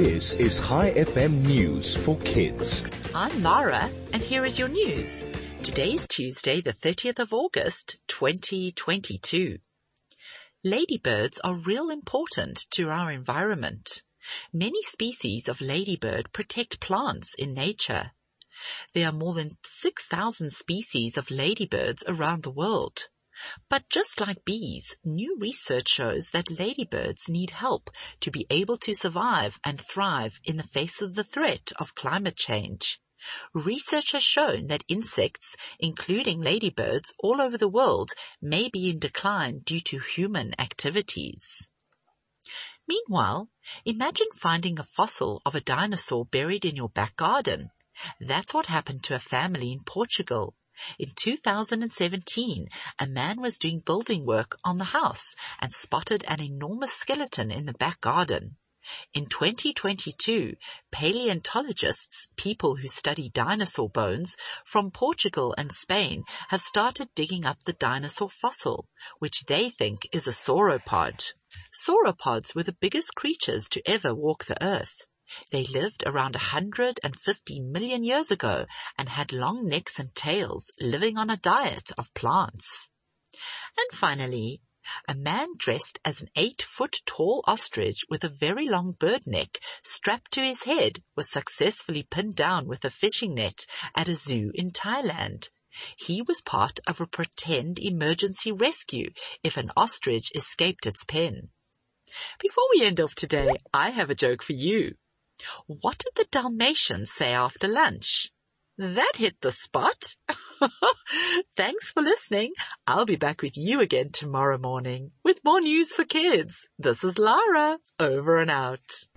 This is ChaiFM News for Kids. I'm Lara, and here is your news. Today is Tuesday, the 30th of August, 2022. Ladybirds are real important to our environment. Many species of ladybird protect plants in nature. There are more than 6,000 species of ladybirds around the world. But just like bees, new research shows that ladybirds need help to be able to survive and thrive in the face of the threat of climate change. Research has shown that insects, including ladybirds all over the world, may be in decline due to human activities. Meanwhile, imagine finding a fossil of a dinosaur buried in your back garden. That's what happened to a family in Portugal. In 2017, a man was doing building work on the house and spotted an enormous skeleton in the back garden. In 2022, paleontologists, people who study dinosaur bones from Portugal and Spain have started digging up the dinosaur fossil, which they think is a sauropod. Sauropods were the biggest creatures to ever walk the earth. They lived around 150 million years ago and had long necks and tails, living on a diet of plants. And finally, a man dressed as an eight foot tall ostrich with a very long bird neck strapped to his head was successfully pinned down with a fishing net at a zoo in Thailand. He was part of a pretend emergency rescue if an ostrich escaped its pen. Before we end off today, I have a joke for you. What did the Dalmatians say after lunch? That hit the spot. Thanks for listening. I'll be back with you again tomorrow morning with more news for kids. This is Lara, over and out.